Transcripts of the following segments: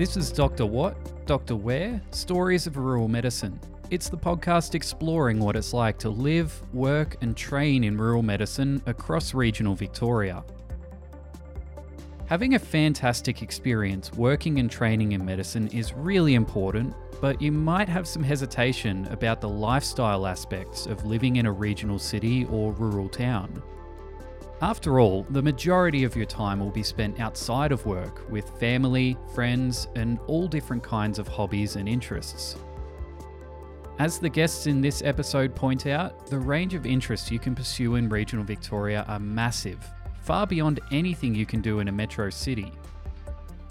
This is Dr. What? Dr. Where? Stories of Rural Medicine. It's the podcast exploring what it's like to live, work, and train in rural medicine across regional Victoria. Having a fantastic experience working and training in medicine is really important, but you might have some hesitation about the lifestyle aspects of living in a regional city or rural town. After all, the majority of your time will be spent outside of work with family, friends, and all different kinds of hobbies and interests. As the guests in this episode point out, the range of interests you can pursue in regional Victoria are massive, far beyond anything you can do in a metro city.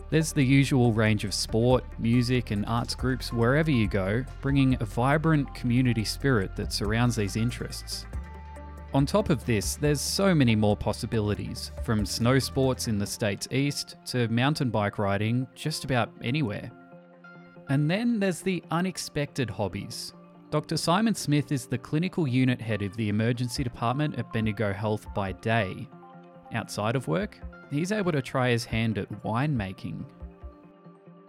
There's the usual range of sport, music, and arts groups wherever you go, bringing a vibrant community spirit that surrounds these interests. On top of this, there's so many more possibilities, from snow sports in the state's east to mountain bike riding just about anywhere. And then there's the unexpected hobbies. Dr. Simon Smith is the clinical unit head of the emergency department at Bendigo Health by day. Outside of work, he's able to try his hand at winemaking.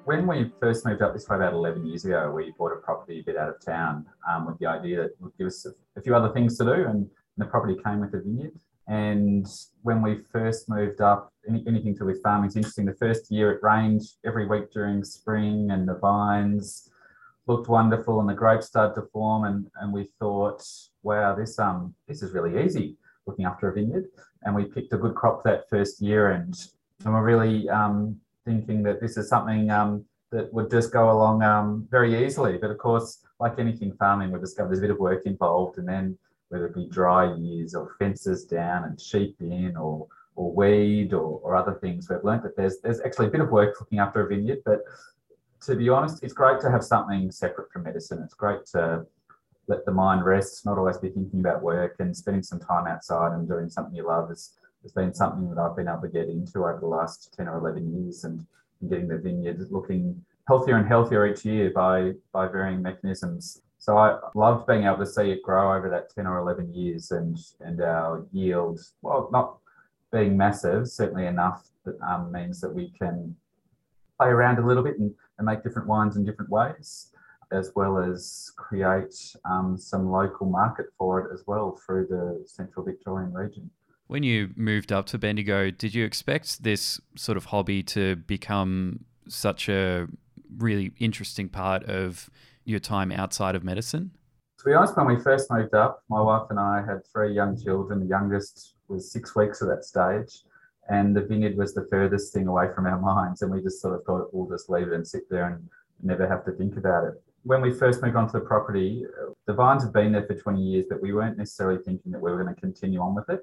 When we first moved up this way about 11 years ago, we bought a property a bit out of town um, with the idea that it would give us a few other things to do. And the property came with a vineyard. And when we first moved up, any, anything to do with farming is interesting. The first year it rained every week during spring, and the vines looked wonderful, and the grapes started to form. And, and we thought, wow, this um this is really easy looking after a vineyard. And we picked a good crop that first year, and, and we're really um, thinking that this is something um, that would just go along um, very easily. But of course, like anything farming, we discovered there's a bit of work involved, and then whether it be dry years or fences down and sheep in or or weed or, or other things. We've learned that there's there's actually a bit of work looking after a vineyard, but to be honest, it's great to have something separate from medicine. It's great to let the mind rest, not always be thinking about work and spending some time outside and doing something you love has, has been something that I've been able to get into over the last 10 or 11 years and, and getting the vineyard looking healthier and healthier each year by, by varying mechanisms. So I loved being able to see it grow over that 10 or 11 years and, and our yield, well, not being massive, certainly enough that um, means that we can play around a little bit and, and make different wines in different ways, as well as create um, some local market for it as well through the central Victorian region. When you moved up to Bendigo, did you expect this sort of hobby to become such a really interesting part of your time outside of medicine? To be honest, when we first moved up, my wife and I had three young children. The youngest was six weeks at that stage, and the vineyard was the furthest thing away from our minds. And we just sort of thought we'll just leave it and sit there and never have to think about it. When we first moved onto the property, the vines had been there for 20 years, but we weren't necessarily thinking that we were going to continue on with it.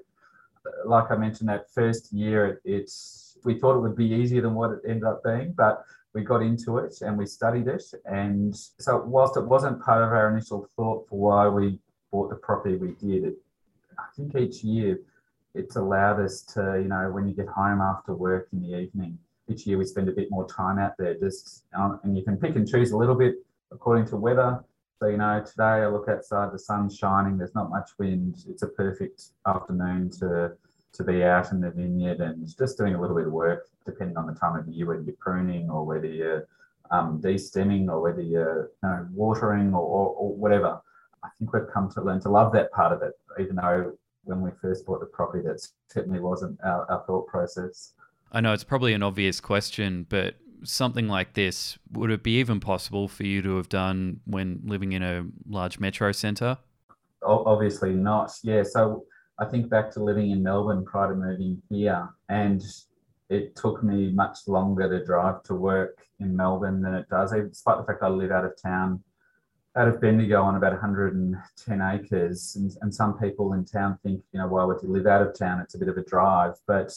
Like I mentioned, that first year, it's we thought it would be easier than what it ended up being, but we got into it and we studied it. And so, whilst it wasn't part of our initial thought for why we bought the property we did, it, I think each year it's allowed us to, you know, when you get home after work in the evening, each year we spend a bit more time out there just, um, and you can pick and choose a little bit according to weather. So, you know, today I look outside, the sun's shining, there's not much wind. It's a perfect afternoon to to be out in the vineyard and just doing a little bit of work, depending on the time of year, whether you're pruning or whether you're um, de-stemming or whether you're you know, watering or, or, or, whatever. I think we've come to learn to love that part of it, even though when we first bought the property, that certainly wasn't our, our thought process. I know it's probably an obvious question, but something like this, would it be even possible for you to have done when living in a large metro centre? Obviously not. Yeah. So I think back to living in Melbourne prior to moving here, and it took me much longer to drive to work in Melbourne than it does, despite the fact I live out of town, out of Bendigo on about 110 acres. And, and some people in town think, you know, why would you live out of town? It's a bit of a drive, but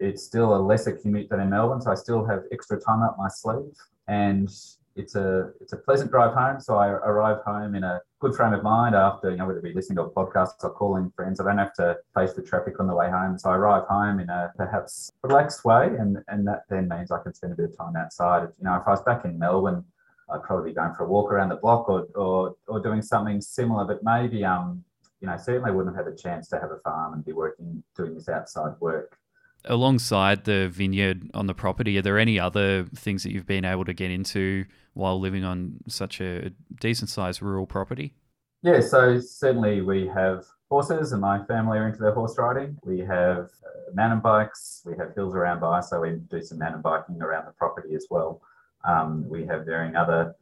it's still a lesser commute than in Melbourne. So I still have extra time up my sleeve. And it's a it's a pleasant drive home. So I arrive home in a good frame of mind after you know whether it be listening to a podcast or calling friends. I don't have to face the traffic on the way home. So I arrive home in a perhaps relaxed way, and and that then means I can spend a bit of time outside. You know, if I was back in Melbourne, I'd probably be going for a walk around the block or or or doing something similar. But maybe um you know certainly wouldn't have had a chance to have a farm and be working doing this outside work. Alongside the vineyard on the property, are there any other things that you've been able to get into while living on such a decent sized rural property? Yeah, so certainly we have horses, and my family are into their horse riding. We have uh, mountain bikes, we have hills around by, so we do some mountain biking around the property as well. Um, we have varying other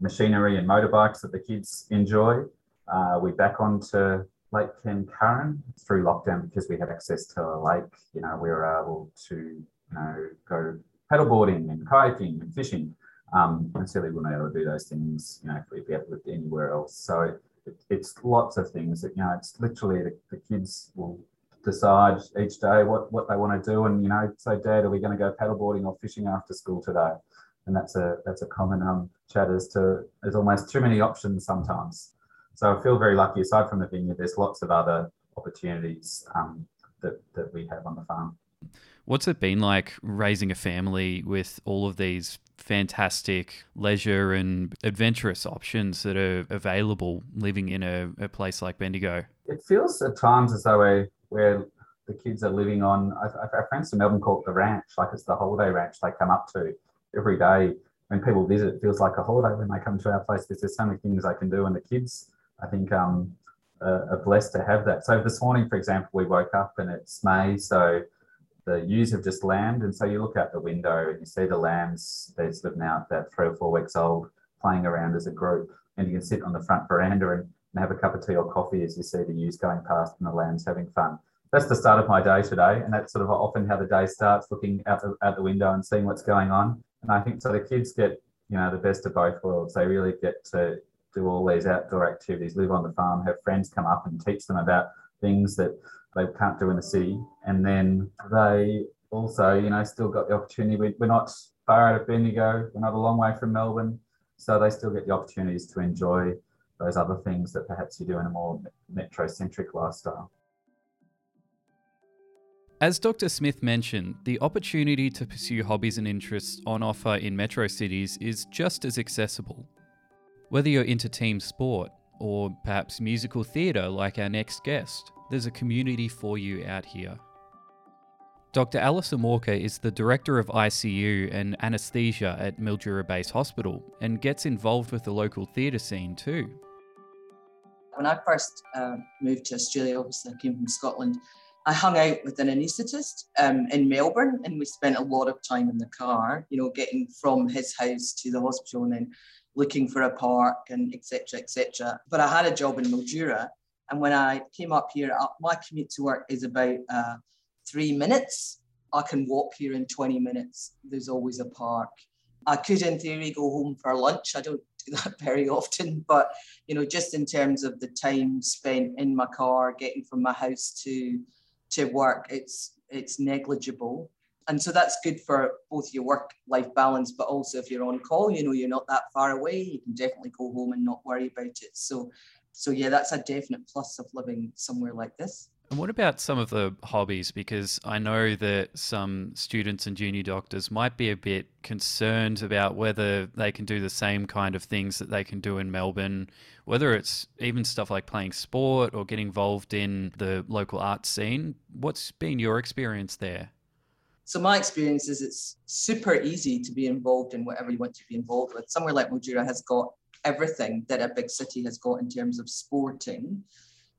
machinery and motorbikes that the kids enjoy. Uh, we back onto Lake Kencurran through lockdown because we had access to a lake. You know, we were able to you know go paddleboarding and kayaking and fishing. Um, and certainly wouldn't be able to do those things, you know, if we be had lived anywhere else. So it, it's lots of things that, you know, it's literally the, the kids will decide each day what, what they want to do. And, you know, say, Dad, are we going to go paddleboarding or fishing after school today? And that's a that's a common um, chat as to there's almost too many options sometimes. So I feel very lucky. Aside from the vineyard, there's lots of other opportunities um, that, that we have on the farm. What's it been like raising a family with all of these fantastic leisure and adventurous options that are available living in a, a place like Bendigo? It feels at times as though we're, we're the kids are living on, our friends in Melbourne call it the ranch, like it's the holiday ranch they come up to every day. When people visit, it feels like a holiday when they come to our place because there's so many things they can do. And the kids, I think, um, are, are blessed to have that. So this morning, for example, we woke up and it's May. So the ewes have just lambed, and so you look out the window and you see the lambs. They're sort of now about three or four weeks old, playing around as a group, and you can sit on the front veranda and, and have a cup of tea or coffee as you see the ewes going past and the lambs having fun. That's the start of my day today, and that's sort of often how the day starts, looking out the, out the window and seeing what's going on. And I think so the kids get you know the best of both worlds. They really get to do all these outdoor activities, live on the farm, have friends come up and teach them about things that they can't do in the city. And then they also, you know, still got the opportunity. We, we're not far out of Bendigo, we're not a long way from Melbourne. So they still get the opportunities to enjoy those other things that perhaps you do in a more metro-centric lifestyle. As Dr. Smith mentioned, the opportunity to pursue hobbies and interests on offer in metro cities is just as accessible. Whether you're into team sport or perhaps musical theatre like our next guest, there's a community for you out here. Dr. Alison Walker is the Director of ICU and Anaesthesia at Mildura Base Hospital and gets involved with the local theatre scene too. When I first uh, moved to Australia, obviously I came from Scotland, I hung out with an anaesthetist um, in Melbourne and we spent a lot of time in the car, you know, getting from his house to the hospital and then looking for a park and etc. etc. But I had a job in Mildura and when I came up here, uh, my commute to work is about uh, three minutes. I can walk here in 20 minutes. There's always a park. I could, in theory, go home for lunch. I don't do that very often, but you know, just in terms of the time spent in my car, getting from my house to to work, it's it's negligible. And so that's good for both your work life balance, but also if you're on call, you know, you're not that far away, you can definitely go home and not worry about it. So so yeah, that's a definite plus of living somewhere like this. And what about some of the hobbies? Because I know that some students and junior doctors might be a bit concerned about whether they can do the same kind of things that they can do in Melbourne, whether it's even stuff like playing sport or getting involved in the local art scene. What's been your experience there? So my experience is it's super easy to be involved in whatever you want to be involved with. Somewhere like Mildura has got everything that a big city has got in terms of sporting.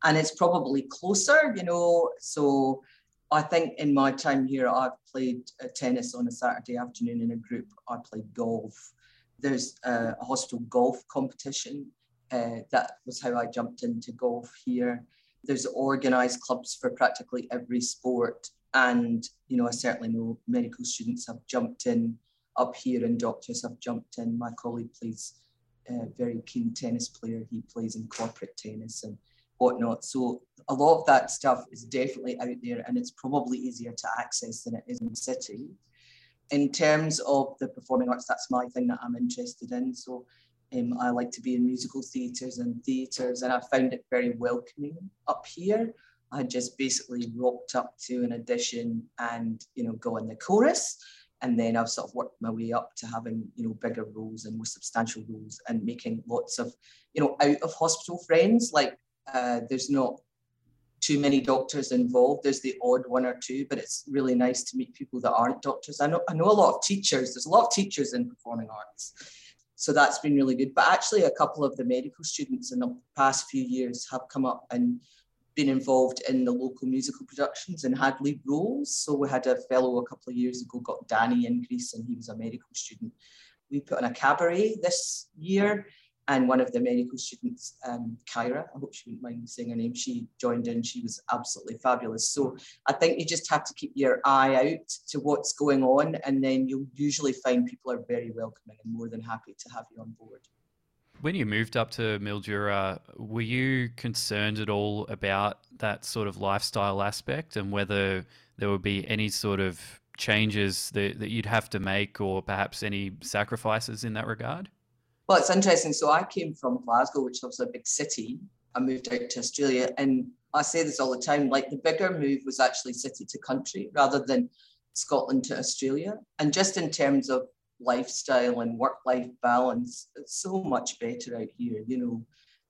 And it's probably closer, you know. So I think in my time here, I've played uh, tennis on a Saturday afternoon in a group. I played golf. There's a, a hospital golf competition. Uh, that was how I jumped into golf here. There's organized clubs for practically every sport. And, you know, I certainly know medical students have jumped in up here and doctors have jumped in. My colleague plays a very keen tennis player. He plays in corporate tennis and whatnot. So a lot of that stuff is definitely out there and it's probably easier to access than it is in the city. In terms of the performing arts, that's my thing that I'm interested in. So um, I like to be in musical theatres and theatres and I found it very welcoming up here. I just basically rocked up to an audition and, you know, go in the chorus and then I've sort of worked my way up to having you know bigger roles and more substantial roles and making lots of you know out of hospital friends. Like uh, there's not too many doctors involved. There's the odd one or two, but it's really nice to meet people that aren't doctors. I know I know a lot of teachers. There's a lot of teachers in performing arts. So that's been really good. But actually a couple of the medical students in the past few years have come up and been involved in the local musical productions and had lead roles. So we had a fellow a couple of years ago got Danny in Grease and he was a medical student. We put on a cabaret this year and one of the medical students, um, Kyra, I hope she wouldn't mind me saying her name, she joined in. She was absolutely fabulous. So I think you just have to keep your eye out to what's going on, and then you'll usually find people are very welcoming and more than happy to have you on board. When you moved up to Mildura, were you concerned at all about that sort of lifestyle aspect and whether there would be any sort of changes that, that you'd have to make or perhaps any sacrifices in that regard? Well, it's interesting. So I came from Glasgow, which was a big city. I moved out to Australia, and I say this all the time. Like the bigger move was actually city to country rather than Scotland to Australia. And just in terms of lifestyle and work-life balance, it's so much better out here. You know,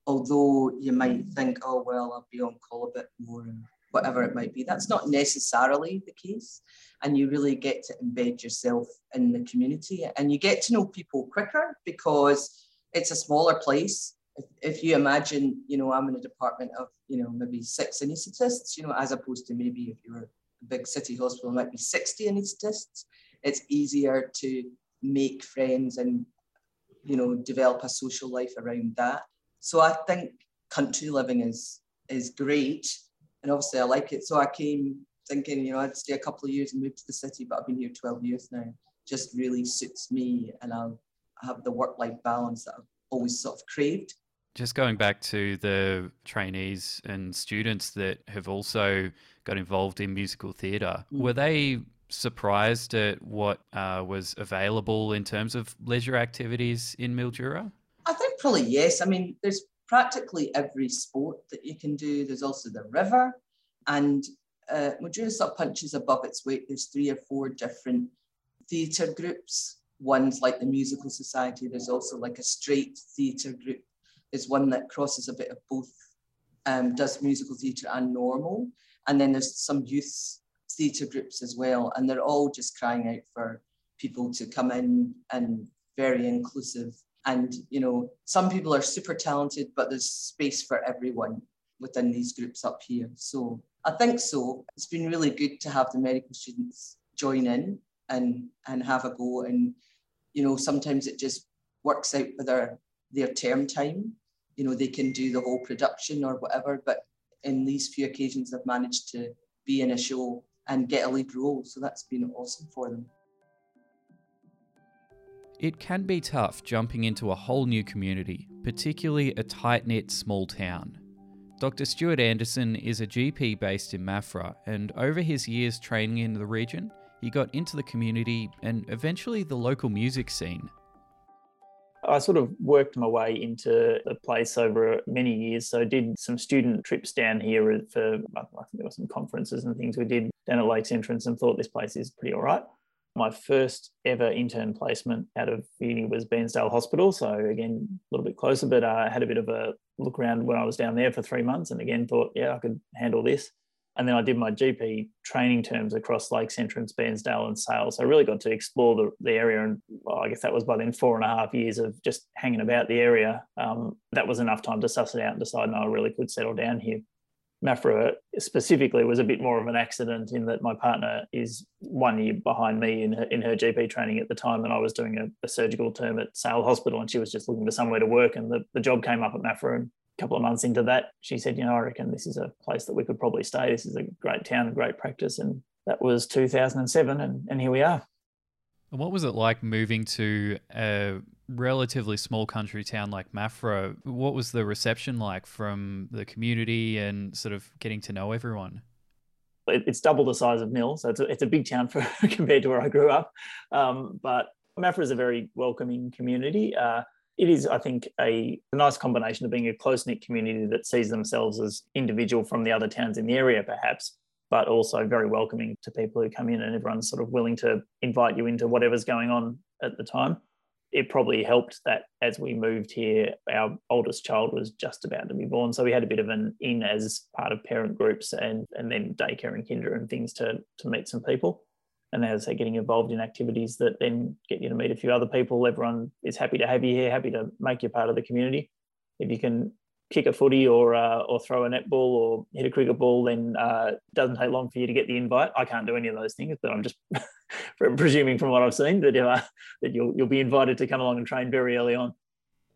although you might think, oh well, I'll be on call a bit more, whatever it might be. That's not necessarily the case and you really get to embed yourself in the community and you get to know people quicker because it's a smaller place if, if you imagine you know i'm in a department of you know maybe six anaesthetists you know as opposed to maybe if you're a big city hospital might be 60 anaesthetists it's easier to make friends and you know develop a social life around that so i think country living is is great and obviously i like it so i came thinking, you know, I'd stay a couple of years and move to the city, but I've been here 12 years now. Just really suits me and I'll have the work life balance that I've always sort of craved. Just going back to the trainees and students that have also got involved in musical theatre, mm. were they surprised at what uh, was available in terms of leisure activities in Mildura? I think probably yes. I mean, there's practically every sport that you can do. There's also the river, and uh, Mildura sort of punches above its weight. There's three or four different theatre groups. One's like the Musical Society. There's also like a straight theatre group. There's one that crosses a bit of both, um, does musical theatre and normal. And then there's some youth theatre groups as well. And they're all just crying out for people to come in and very inclusive. And, you know, some people are super talented, but there's space for everyone within these groups up here. So I think so. It's been really good to have the medical students join in and and have a go. And you know, sometimes it just works out with their their term time. You know, they can do the whole production or whatever. But in these few occasions, I've managed to be in a show and get a lead role. So that's been awesome for them. It can be tough jumping into a whole new community, particularly a tight knit small town. Dr. Stuart Anderson is a GP based in Maffra, and over his years training in the region, he got into the community and eventually the local music scene. I sort of worked my way into the place over many years. So I did some student trips down here for, I think there were some conferences and things we did down at Lakes Entrance and thought this place is pretty all right. My first ever intern placement out of uni was Bairnsdale Hospital. So again, a little bit closer, but I had a bit of a look around when I was down there for three months and again thought, yeah, I could handle this. And then I did my GP training terms across Lakes Entrance, Bairnsdale, and Sale. So I really got to explore the, the area. And well, I guess that was by then four and a half years of just hanging about the area. Um, that was enough time to suss it out and decide, no, I really could settle down here. Maffra specifically was a bit more of an accident in that my partner is one year behind me in her, in her GP training at the time, and I was doing a, a surgical term at Sale Hospital, and she was just looking for somewhere to work, and the, the job came up at Maffra, and a couple of months into that, she said, you know, I reckon this is a place that we could probably stay. This is a great town, a great practice, and that was 2007, and, and here we are. What was it like moving to a relatively small country town like Maffra? what was the reception like from the community and sort of getting to know everyone? It's double the size of Mill, so it's a, it's a big town for compared to where I grew up. Um, but Maffra is a very welcoming community. Uh, it is, I think, a, a, nice combination of being a close knit community that sees themselves as individual from the other towns in the area, perhaps, but also very welcoming to people who come in and everyone's sort of willing to invite you into whatever's going on at the time it probably helped that as we moved here, our oldest child was just about to be born. So we had a bit of an in as part of parent groups and, and then daycare and kinder and things to, to meet some people. And as they're getting involved in activities that then get you to meet a few other people, everyone is happy to have you here, happy to make you part of the community. If you can kick a footy or uh, or throw a netball or hit a cricket ball, then uh, it doesn't take long for you to get the invite. I can't do any of those things, but I'm just presuming from what I've seen that uh, that you'll you'll be invited to come along and train very early on.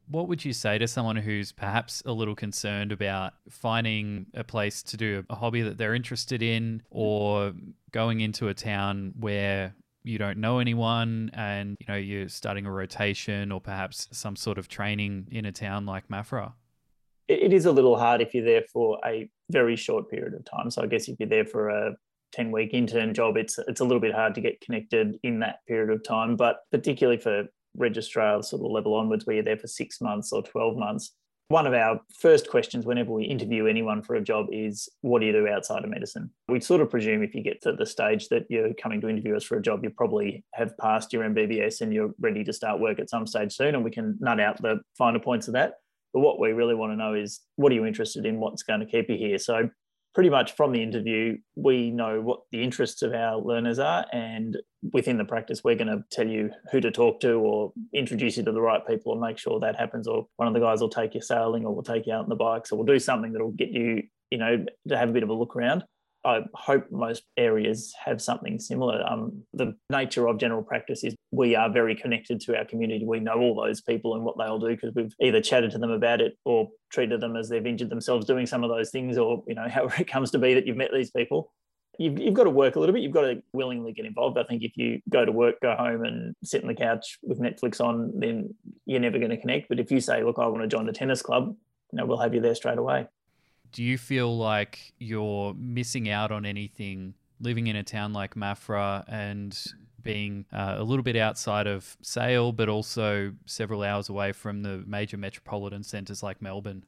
What would you say to someone who's perhaps a little concerned about finding a place to do a hobby that they're interested in or going into a town where you don't know anyone and you know you're starting a rotation or perhaps some sort of training in a town like Maffra? It is a little hard if you're there for a very short period of time. So I guess if you're there for a 10 week intern job, it's it's a little bit hard to get connected in that period of time. But particularly for registrar sort of level onwards, where you're there for six months or 12 months, one of our first questions whenever we interview anyone for a job is, What do you do outside of medicine? We sort of presume if you get to the stage that you're coming to interview us for a job, you probably have passed your MBBS and you're ready to start work at some stage soon, and we can nut out the finer points of that. But what we really want to know is what are you interested in? What's going to keep you here? So, pretty much from the interview, we know what the interests of our learners are. And within the practice, we're going to tell you who to talk to or introduce you to the right people and make sure that happens. Or one of the guys will take you sailing or we'll take you out on the bikes or we'll do something that'll get you, you know, to have a bit of a look around. I hope most areas have something similar. Um, the nature of general practice is we are very connected to our community. We know all those people and what they'll do because we've either chatted to them about it or treated them as they've injured themselves doing some of those things, or you know, however it comes to be that you've met these people. You've, you've got to work a little bit. You've got to willingly get involved. I think if you go to work, go home, and sit on the couch with Netflix on, then you're never going to connect. But if you say, "Look, I want to join the tennis club," you know, we'll have you there straight away do you feel like you're missing out on anything living in a town like Maffra and being uh, a little bit outside of Sale, but also several hours away from the major metropolitan centres like Melbourne?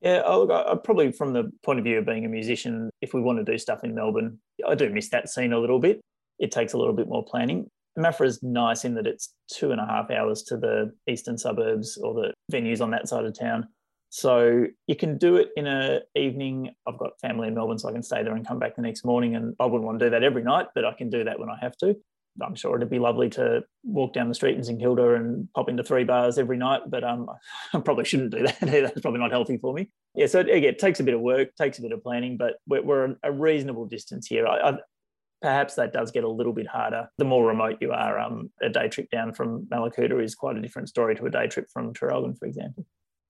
Yeah, oh, look, I, probably from the point of view of being a musician, if we want to do stuff in Melbourne, I do miss that scene a little bit. It takes a little bit more planning. Maffra is nice in that it's two and a half hours to the eastern suburbs or the venues on that side of town. So you can do it in a evening. I've got family in Melbourne, so I can stay there and come back the next morning. And I wouldn't want to do that every night, but I can do that when I have to. I'm sure it'd be lovely to walk down the street in St Kilda and pop into three bars every night, but um, I probably shouldn't do that. That's probably not healthy for me. Yeah, so again, it takes a bit of work, takes a bit of planning, but we're, we're a reasonable distance here. I, I, perhaps that does get a little bit harder the more remote you are. Um, a day trip down from Mallacoota is quite a different story to a day trip from Traralgon, for example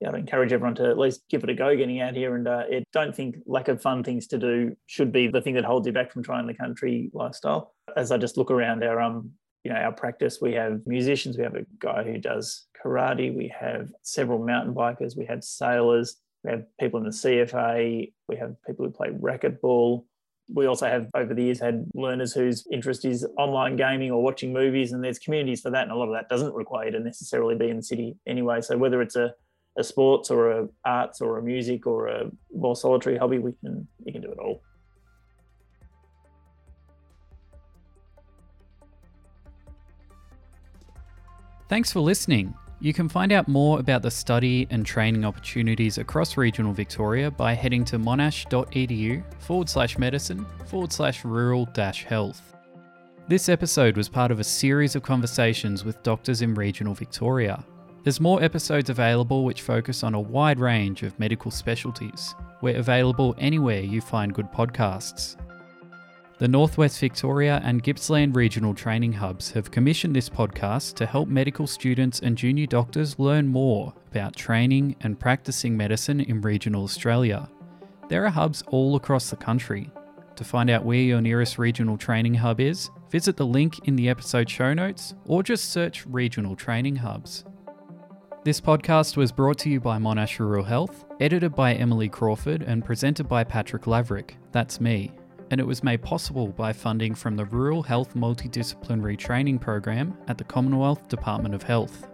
I'd encourage everyone to at least give it a go getting out here. And uh, I don't think lack of fun things to do should be the thing that holds you back from trying the country lifestyle. As I just look around our um, you know, our practice, we have musicians, we have a guy who does karate, we have several mountain bikers, we have sailors, we have people in the CFA, we have people who play racquetball. We also have over the years had learners whose interest is online gaming or watching movies, and there's communities for that. And a lot of that doesn't require you to necessarily be in the city anyway. So whether it's a a sports or a arts or a music or a more solitary hobby, we can you can do it all. Thanks for listening. You can find out more about the study and training opportunities across regional Victoria by heading to monash.edu forward slash medicine forward slash rural dash health. This episode was part of a series of conversations with doctors in regional Victoria. There's more episodes available which focus on a wide range of medical specialties. We're available anywhere you find good podcasts. The Northwest Victoria and Gippsland Regional Training Hubs have commissioned this podcast to help medical students and junior doctors learn more about training and practicing medicine in regional Australia. There are hubs all across the country. To find out where your nearest regional training hub is, visit the link in the episode show notes or just search Regional Training Hubs. This podcast was brought to you by Monash Rural Health, edited by Emily Crawford, and presented by Patrick Laverick. That's me. And it was made possible by funding from the Rural Health Multidisciplinary Training Program at the Commonwealth Department of Health.